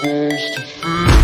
supposed to feel.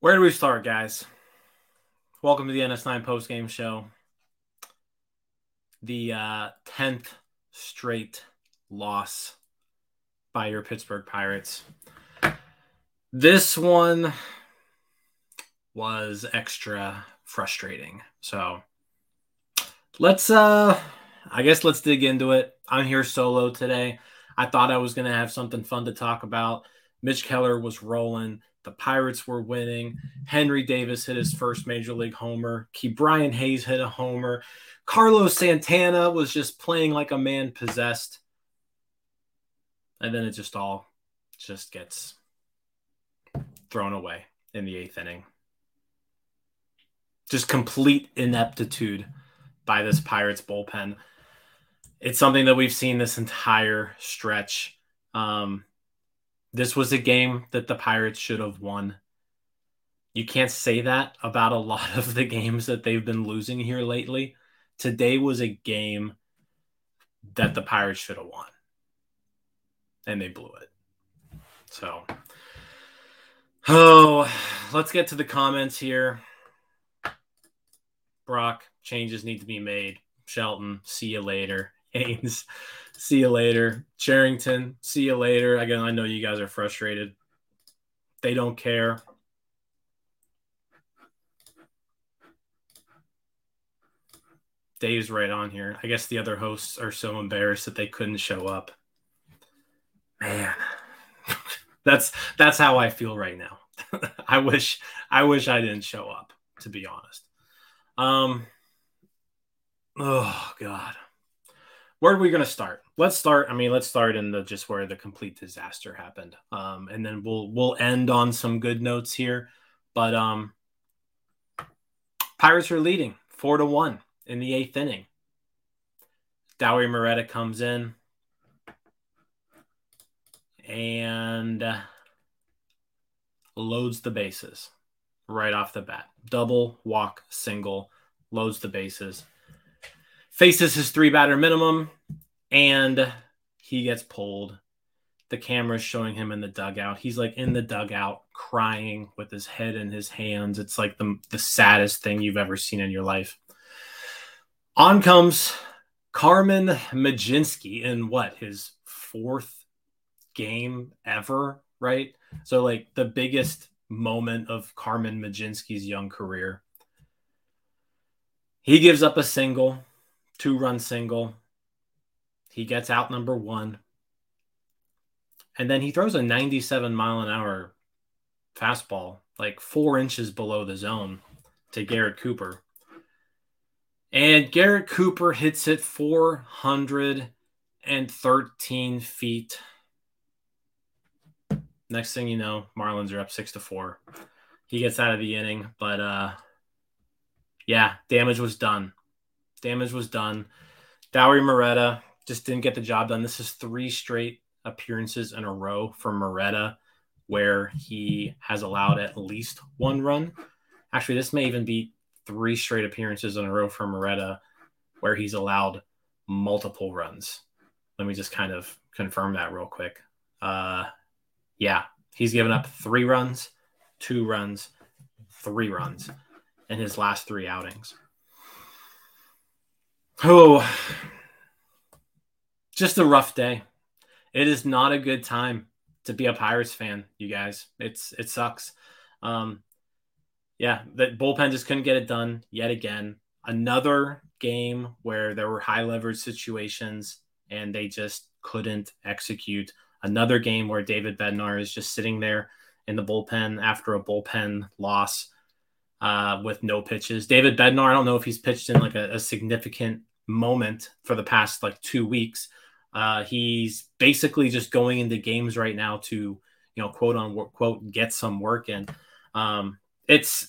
Where do we start, guys? Welcome to the NS9 postgame show. The uh, 10th straight loss by your Pittsburgh Pirates. This one was extra frustrating. So let's, uh, I guess let's dig into it. I'm here solo today. I thought I was going to have something fun to talk about. Mitch Keller was rolling. The Pirates were winning. Henry Davis hit his first major league homer. Ke'Bryan Hayes hit a homer. Carlos Santana was just playing like a man possessed. And then it just all just gets thrown away in the eighth inning. Just complete ineptitude by this Pirates bullpen. It's something that we've seen this entire stretch. Um, this was a game that the Pirates should have won. You can't say that about a lot of the games that they've been losing here lately. Today was a game that the Pirates should have won. And they blew it. So, oh, let's get to the comments here. Brock, changes need to be made. Shelton, see you later. Haines, see you later. Cherington, see you later. Again, I know you guys are frustrated. They don't care. Dave's right on here. I guess the other hosts are so embarrassed that they couldn't show up. Man, that's that's how I feel right now. I wish I wish I didn't show up, to be honest. Um oh god where are we going to start? Let's start. I mean, let's start in the just where the complete disaster happened, um, and then we'll we'll end on some good notes here. But um, Pirates are leading four to one in the eighth inning. Dauri Moreta comes in and uh, loads the bases right off the bat. Double, walk, single, loads the bases faces his three batter minimum and he gets pulled. The camera's showing him in the dugout. He's like in the dugout crying with his head in his hands. It's like the, the saddest thing you've ever seen in your life. On comes Carmen Mlodzinski in what his fourth game ever, right? So, like the biggest moment of Carmen Mlodzinski's young career. He gives up a single two run single. He gets out number one. And then he throws a 97 mile an hour fastball, like four inches below the zone to Garrett Cooper. And Garrett Cooper hits it 413 feet. Next thing you know, Marlins are up six to four. He gets out of the inning, but uh yeah, damage was done damage was done. Dauri Moreta just didn't get the job done. This is three straight appearances in a row for Moreta where he has allowed at least one run. Actually, this may even be three straight appearances in a row for Moreta where he's allowed multiple runs. Let me just kind of confirm that real quick. Uh, yeah, he's given up three runs, two runs, three runs in his last three outings. Oh, just a rough day. It is not a good time to be a Pirates fan, you guys. It's it sucks. Um, yeah, the bullpen just couldn't get it done yet again. Another game where there were high leverage situations and they just couldn't execute. Another game where David Bednar is just sitting there in the bullpen after a bullpen loss. uh, with no pitches. David Bednar, I don't know if he's pitched in like a, a significant moment for the past like two weeks. Uh, he's basically just going into games right now to, you know, quote unquote, get some work in. Um, it's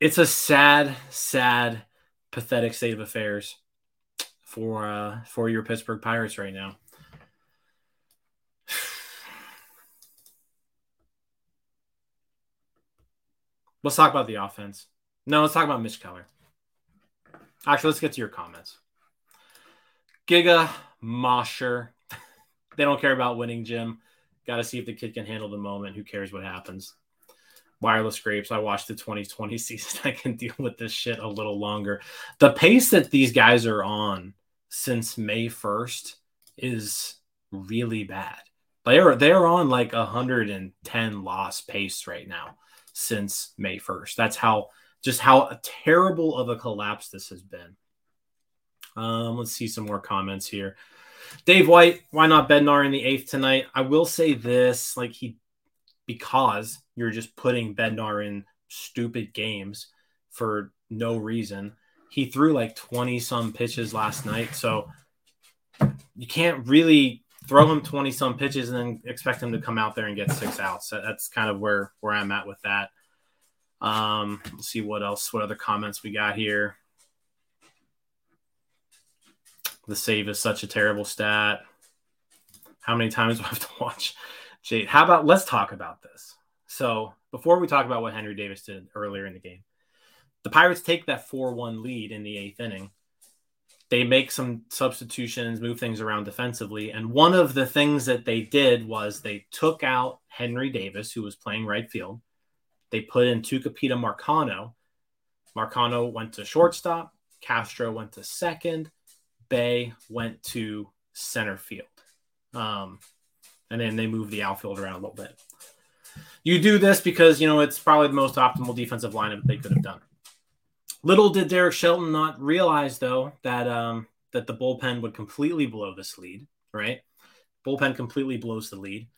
it's a sad, sad, pathetic state of affairs for uh, for your Pittsburgh Pirates right now. Let's talk about the offense. No, let's talk about Mitch Keller. Actually, let's get to your comments. Giga Mosher. they don't care about winning, Jim. Got to see if the kid can handle the moment. Who cares what happens? Wireless grapes. I watched the 2020 season. I can deal with this shit a little longer. The pace that these guys are on since May 1st is really bad. They are they're on like 110 loss pace right now since May 1st. That's how just how terrible of a collapse this has been. Um, let's see some more comments here. Dave White, why not Bednar in the eighth tonight? I will say this, like he, because you're just putting Bednar in stupid games for no reason. He threw like 20 some pitches last night. So you can't really throw him 20 some pitches and then expect him to come out there and get six outs. That's kind of where, where I'm at with that. Um, let's see what else, what other comments we got here. The save is such a terrible stat. How many times do I have to watch Jade? How about let's talk about this? So before we talk about what Henry Davis did earlier in the game, the Pirates take that 4 1 lead in the eighth inning. They make some substitutions, move things around defensively. And one of the things that they did was they took out Henry Davis, who was playing right field. They put in Tucupita Marcano. Marcano went to shortstop. Castro went to second. Bae went to center field. Um, and then they moved the outfield around a little bit. You do this because, you know, it's probably the most optimal defensive lineup they could have done. Little did Derek Shelton not realize, though, that um, that the bullpen would completely blow this lead, right? Bullpen completely blows the lead.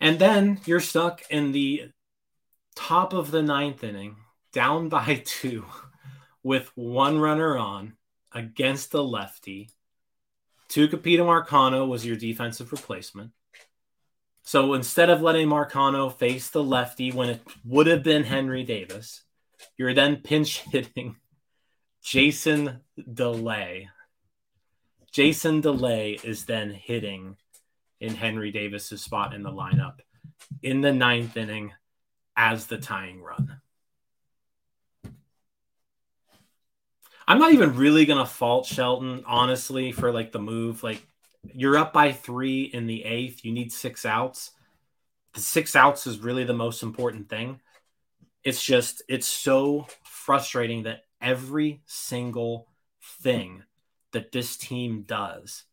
And then you're stuck in the top of the ninth inning, down by two, with one runner on against the lefty. Tucupita Marcano was your defensive replacement. So instead of letting Marcano face the lefty when it would have been Henry Davis, you're then pinch hitting Jason Delay. Jason Delay is then hitting in Henry Davis's spot in the lineup in the ninth inning as the tying run. I'm not even really going to fault Shelton, honestly, for like the move. Like, you're up by three in the eighth. You need six outs. The six outs is really the most important thing. It's just, it's so frustrating that every single thing that this team does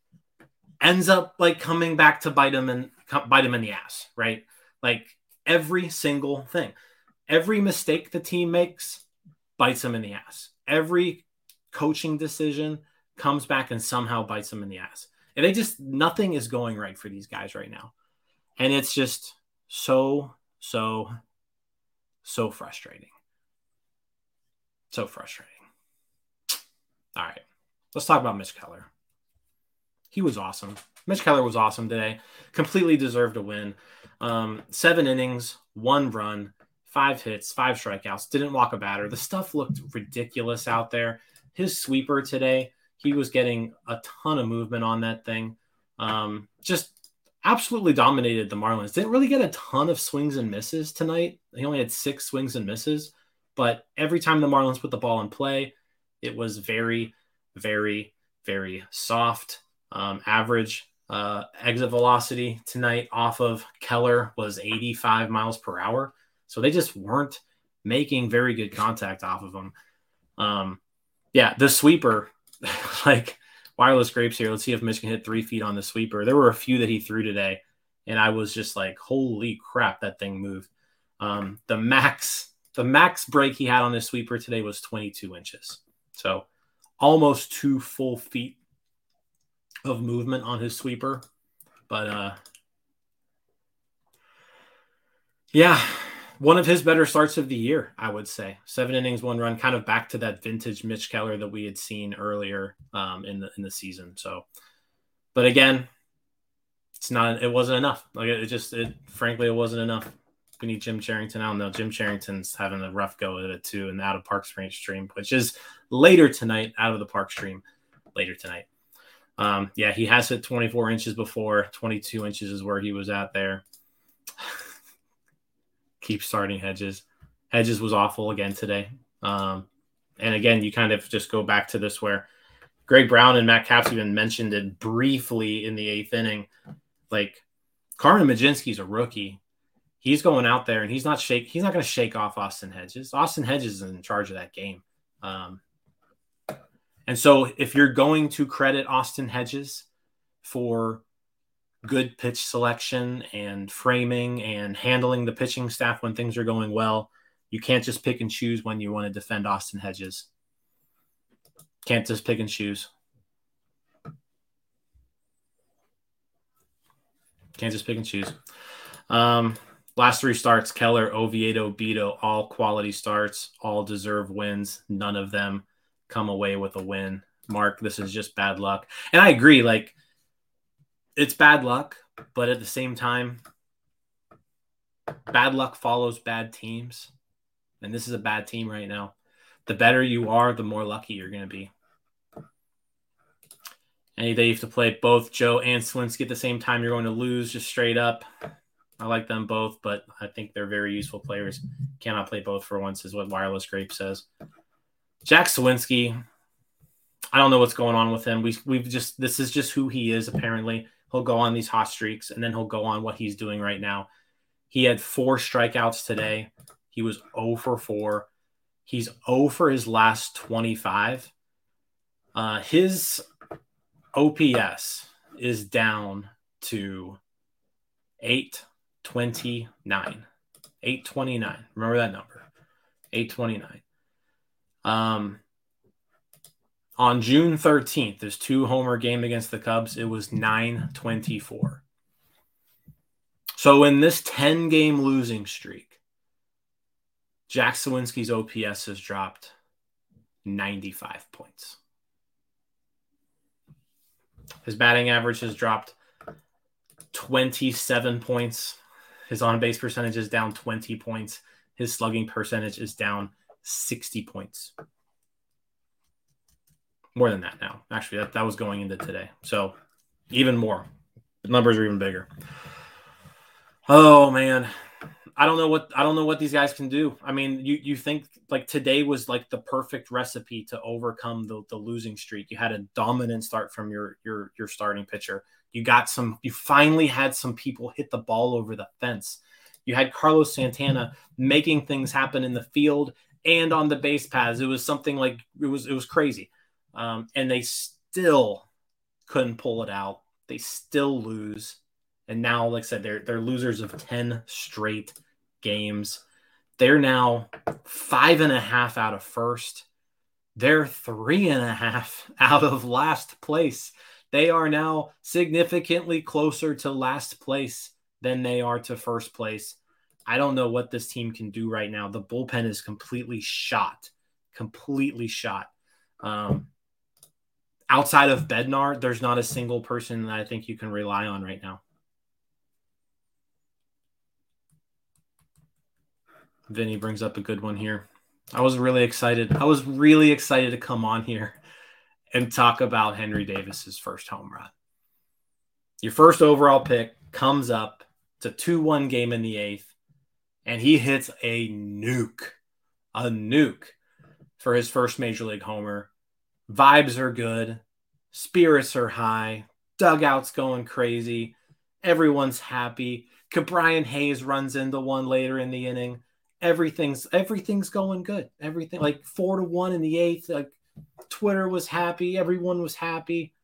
ends up like coming back to bite them and bite them in the ass, right? Like every single thing. Every mistake the team makes bites them in the ass. Every coaching decision comes back and somehow bites them in the ass. And they just, nothing is going right for these guys right now. And it's just so, so, so frustrating. So frustrating. All right. Let's talk about Mitch Keller. He was awesome. Mitch Keller was awesome today. Completely deserved a win. Um, seven innings, one run, five hits, five strikeouts, didn't walk a batter. The stuff looked ridiculous out there. His sweeper today, he was getting a ton of movement on that thing. Um, just absolutely dominated the Marlins. Didn't really get a ton of swings and misses tonight. He only had six swings and misses, but every time the Marlins put the ball in play, it was very, very, very soft. Um, average uh, exit velocity tonight off of Keller was 85 miles per hour. So they just weren't making very good contact off of them. Um, yeah, the sweeper, like wireless grapes here. Let's see if Michigan hit three feet on the sweeper. There were a few that he threw today, and I was just like, holy crap, that thing moved. Um, the max, the max break he had on this sweeper today was 22 inches. So almost two full feet of movement on his sweeper. But uh yeah, one of his better starts of the year, I would say. Seven innings, one run, kind of back to that vintage Mitch Keller that we had seen earlier um, in the in the season. So, but again, it's not. It wasn't enough. Like it just, it frankly, it wasn't enough. We need Jim Cherington. I don't know. Jim Cherington's having a rough go at it too, and out of Park Range stream, which is later tonight. Out of the Park stream, later tonight. Um, yeah, he has hit 24 inches before. 22 inches is where he was at there. Keep starting Hedges. Hedges was awful again today. Um, and again, you kind of just go back to this where Greg Brown and Matt Capps even mentioned it briefly in the eighth inning. Like Carmen Mlodzinski's a rookie. He's going out there and he's not shake. He's not going to shake off Austin Hedges. Austin Hedges is in charge of that game. Um, and so, if you're going to credit Austin Hedges for good pitch selection and framing and handling the pitching staff when things are going well, you can't just pick and choose when you want to defend Austin Hedges. Can't just pick and choose. Can't just pick and choose. Um, last three starts Keller, Oviedo, Bido, all quality starts, all deserve wins. None of them come away with a win. Mark, this is just bad luck. And I agree, like it's bad luck, but at the same time, bad luck follows bad teams. And this is a bad team right now. The better you are, the more lucky you're going to be. Any day you have to play both Joe and Suwinski at the same time, you're going to lose just straight up. I like them both, but I think they're very useful players. Cannot play both for once, is what Wireless Grape says. Jack Suwinski, I don't know what's going on with him. We we've just this is just who he is. Apparently, he'll go on these hot streaks, and then he'll go on what he's doing right now. He had four strikeouts today. He was 0 for 4. He's 0 for his last 25. Uh, his OPS is down to 829. 829. Remember that number. 829. Um, on June 13th, this two homer game against the Cubs, it was 924. So in this 10 game losing streak, Jack Suwinski's OPS has dropped 95 points. His batting average has dropped 27 points. His on base percentage is down 20 points. His slugging percentage is down 60 points. More than that now. Actually, that, that was going into today. So even more. The numbers are even bigger. Oh man. I don't know what I don't know what these guys can do. I mean, you you think like today was like the perfect recipe to overcome the, the losing streak. You had a dominant start from your your your starting pitcher. You got some you finally had some people hit the ball over the fence. You had Carlos Santana making things happen in the field and on the base paths. It was something like it was it was crazy, um, and they still couldn't pull it out. They still lose, and now, like I said, they're they're losers of ten straight games. They're now five and a half out of first. They're three and a half out of last place. They are now significantly closer to last place than they are to first place. I don't know what this team can do right now. The bullpen is completely shot, completely shot. Um, outside of Bednar, there's not a single person that I think you can rely on right now. Vinny brings up a good one here. I was really excited. I was really excited to come on here and talk about Henry Davis's first home run. Your first overall pick comes up. It's a 2 1 game in the eighth and he hits a nuke, a nuke for his first major league homer. Vibes are good, spirits are high, dugouts going crazy, everyone's happy. Ke'Bryan Hayes runs into one later in the inning. Everything's everything's going good. Everything like four to one in the eighth. Like Twitter was happy, everyone was happy.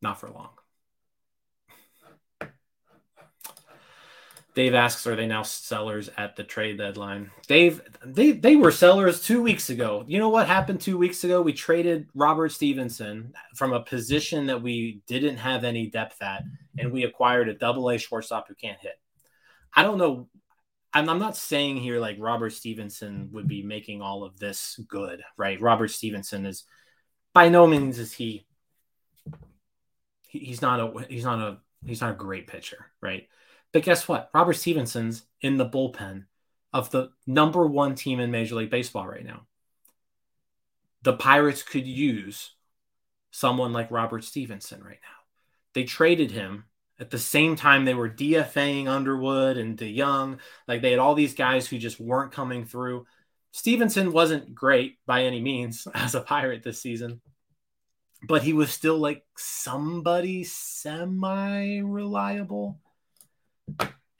Not for long. Dave asks, are they now sellers at the trade deadline? Dave, they they were sellers two weeks ago. You know what happened two weeks ago? We traded Robert Stephenson from a position that we didn't have any depth at, and we acquired a double A shortstop who can't hit. I don't know. I'm, I'm not saying here like Robert Stephenson would be making all of this good, right? Robert Stephenson is by no means is he, he he's not a he's not a he's not a great pitcher, right? But guess what? Robert Stephenson's in the bullpen of the number one team in Major League Baseball right now. The Pirates could use someone like Robert Stephenson right now. They traded him at the same time they were DFAing Underwood and DeJong. Like they had all these guys who just weren't coming through. Stephenson wasn't great by any means as a Pirate this season, but he was still like somebody semi reliable.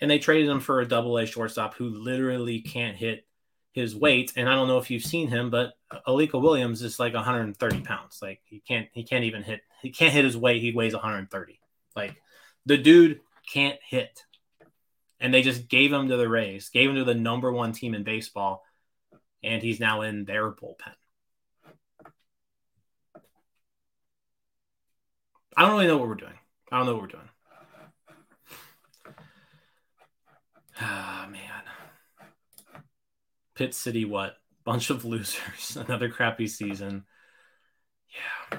And they traded him for a double A shortstop who literally can't hit his weight. And I don't know if you've seen him, but Alika Williams is like 130 pounds. Like he can't he can't even hit he can't hit his weight. He weighs 130. Like the dude can't hit. And they just gave him to the Rays, gave him to the number one team in baseball, and he's now in their bullpen. I don't really know what we're doing. I don't know what we're doing. Ah, man. Pitt City, what? Bunch of losers. Another crappy season. Yeah.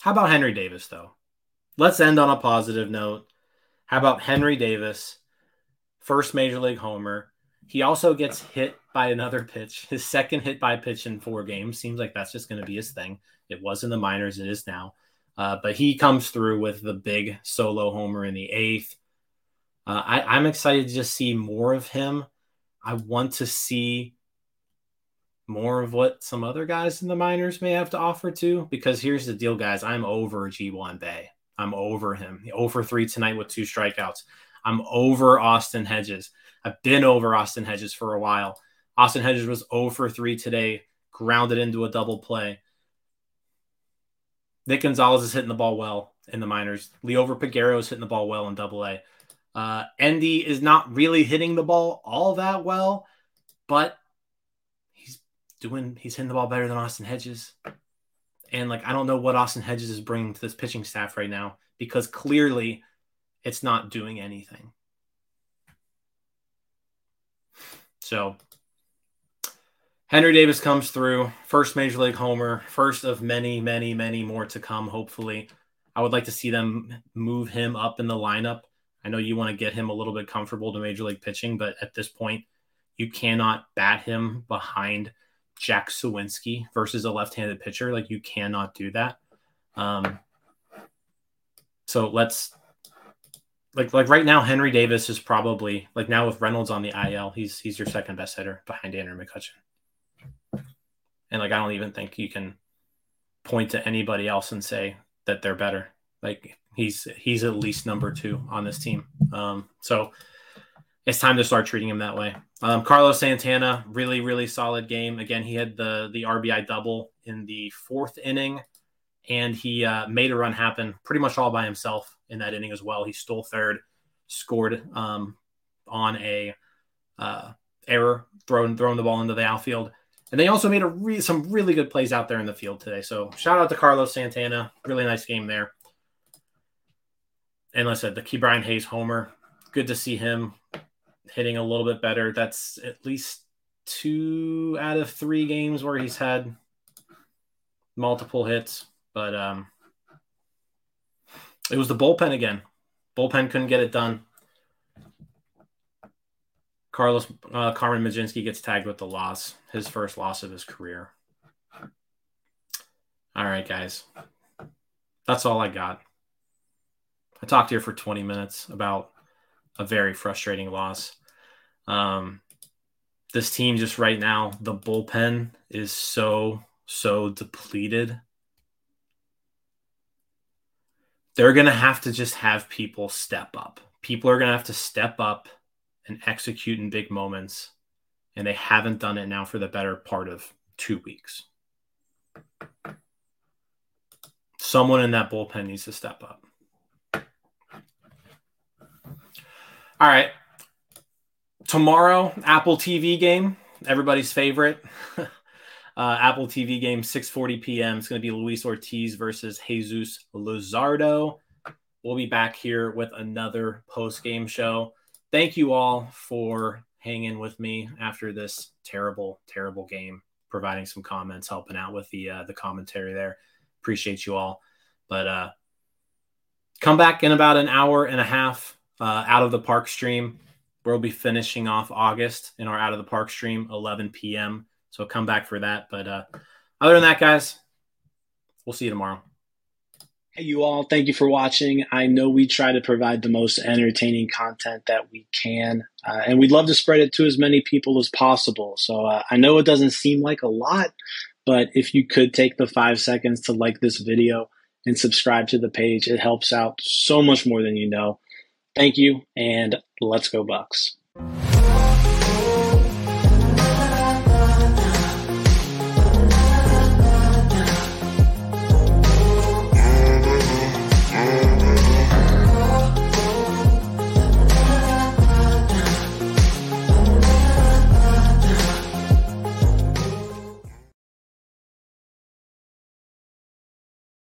How about Henry Davis, though? Let's end on a positive note. How about Henry Davis, first major league homer? He also gets hit by another pitch, his second hit by pitch in four games. Seems like that's just going to be his thing. It was in the minors, it is now. Uh, but he comes through with the big solo homer in the eighth. Uh, I, I'm excited to just see more of him. I want to see more of what some other guys in the minors may have to offer too. Because here's the deal, guys. I'm over Ji Hwan Bae. I'm over him. Over three tonight with two strikeouts. I'm over Austin Hedges. I've been over Austin Hedges for a while. Austin Hedges was over three today, grounded into a double play. Nick Gonzalez is hitting the ball well in the minors. Liover Peguero is hitting the ball well in double A. Uh, Endy is not really hitting the ball all that well, but he's doing he's hitting the ball better than Austin Hedges. And like I don't know what Austin Hedges is bringing to this pitching staff right now because clearly it's not doing anything. So Henry Davis comes through, first major league homer, first of many, many, many more to come, hopefully. I would like to see them move him up in the lineup. I know you want to get him a little bit comfortable to major league pitching, but at this point, you cannot bat him behind Jack Suwinski versus a left-handed pitcher. Like you cannot do that. Um, so let's like like right now, Henry Davis is probably like now with Reynolds on the IL, he's he's your second best hitter behind Andrew McCutchen. And like I don't even think you can point to anybody else and say that they're better. Like he's he's at least number two on this team. Um, so it's time to start treating him that way. Um, Carlos Santana, really, really solid game. Again, he had the the RBI double in the fourth inning, and he uh, made a run happen pretty much all by himself in that inning as well. He stole third, scored um, on a uh, error, throwing throwing the ball into the outfield, and they also made re- some really good plays out there in the field today. So shout out to Carlos Santana, really nice game there. And like I said, the Ke'Bryan Hayes homer, good to see him hitting a little bit better. That's at least two out of three games where he's had multiple hits, but um, it was the bullpen again. Bullpen couldn't get it done. Carlos uh, Carmen Mlodzinski gets tagged with the loss, his first loss of his career. All right, guys, that's all I got. I talked here for 20 minutes about a very frustrating loss. Um, this team just right now, the bullpen is so so depleted. They're going to have to just have people step up. People are going to have to step up and execute in big moments. And they haven't done it now for the better part of two weeks. Someone in that bullpen needs to step up. All right. Tomorrow, Apple TV game, everybody's favorite. uh, Apple TV game, 6:40 p.m. It's going to be Luis Ortiz versus Jesus Luzardo. we'll be back here with another post game show. Thank you all for hanging with me after this terrible, terrible game, providing some comments, helping out with the uh, the commentary there. Appreciate you all. But uh, come back in about an hour and a half uh, out of the park stream. We'll be finishing off August in our out of the park stream, 11 p.m. So come back for that. But uh, other than that, guys, we'll see you tomorrow. Hey, you all, thank you for watching. I know we try to provide the most entertaining content that we can, uh, and we'd love to spread it to as many people as possible. So uh, I know it doesn't seem like a lot, but if you could take the five seconds to like this video and subscribe to the page, it helps out so much more than you know. Thank you, and let's go, Bucs.